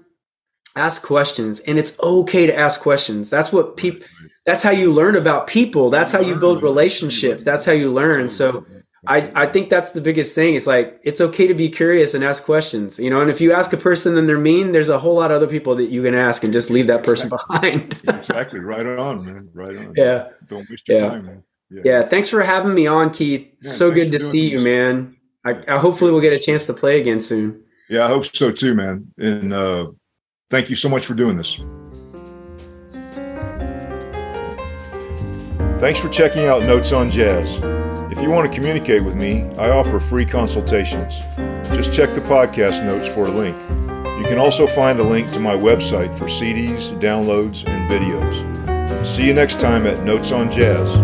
B: ask questions, and it's okay to ask questions. That's what people. That's how you learn about people. That's how you build relationships. That's how you learn. So. I, I think that's the biggest thing. It's like it's okay to be curious and ask questions, you know. And if you ask a person and they're mean, there's a whole lot of other people that you can ask and just leave that person behind.
A: exactly, right on, man. Right on.
B: Yeah.
A: Don't waste your yeah. time, man.
B: Yeah. yeah. thanks for having me on, Keith. Yeah, so good to see you, man. I, I, hopefully we'll get a chance to play again soon.
A: Yeah, I hope so too, man. And uh, thank you so much for doing this. Thanks for checking out Notes on Jazz. If you want to communicate with me, I offer free consultations. Just check the podcast notes for a link. You can also find a link to my website for CDs, downloads, and videos. See you next time at Notes on Jazz.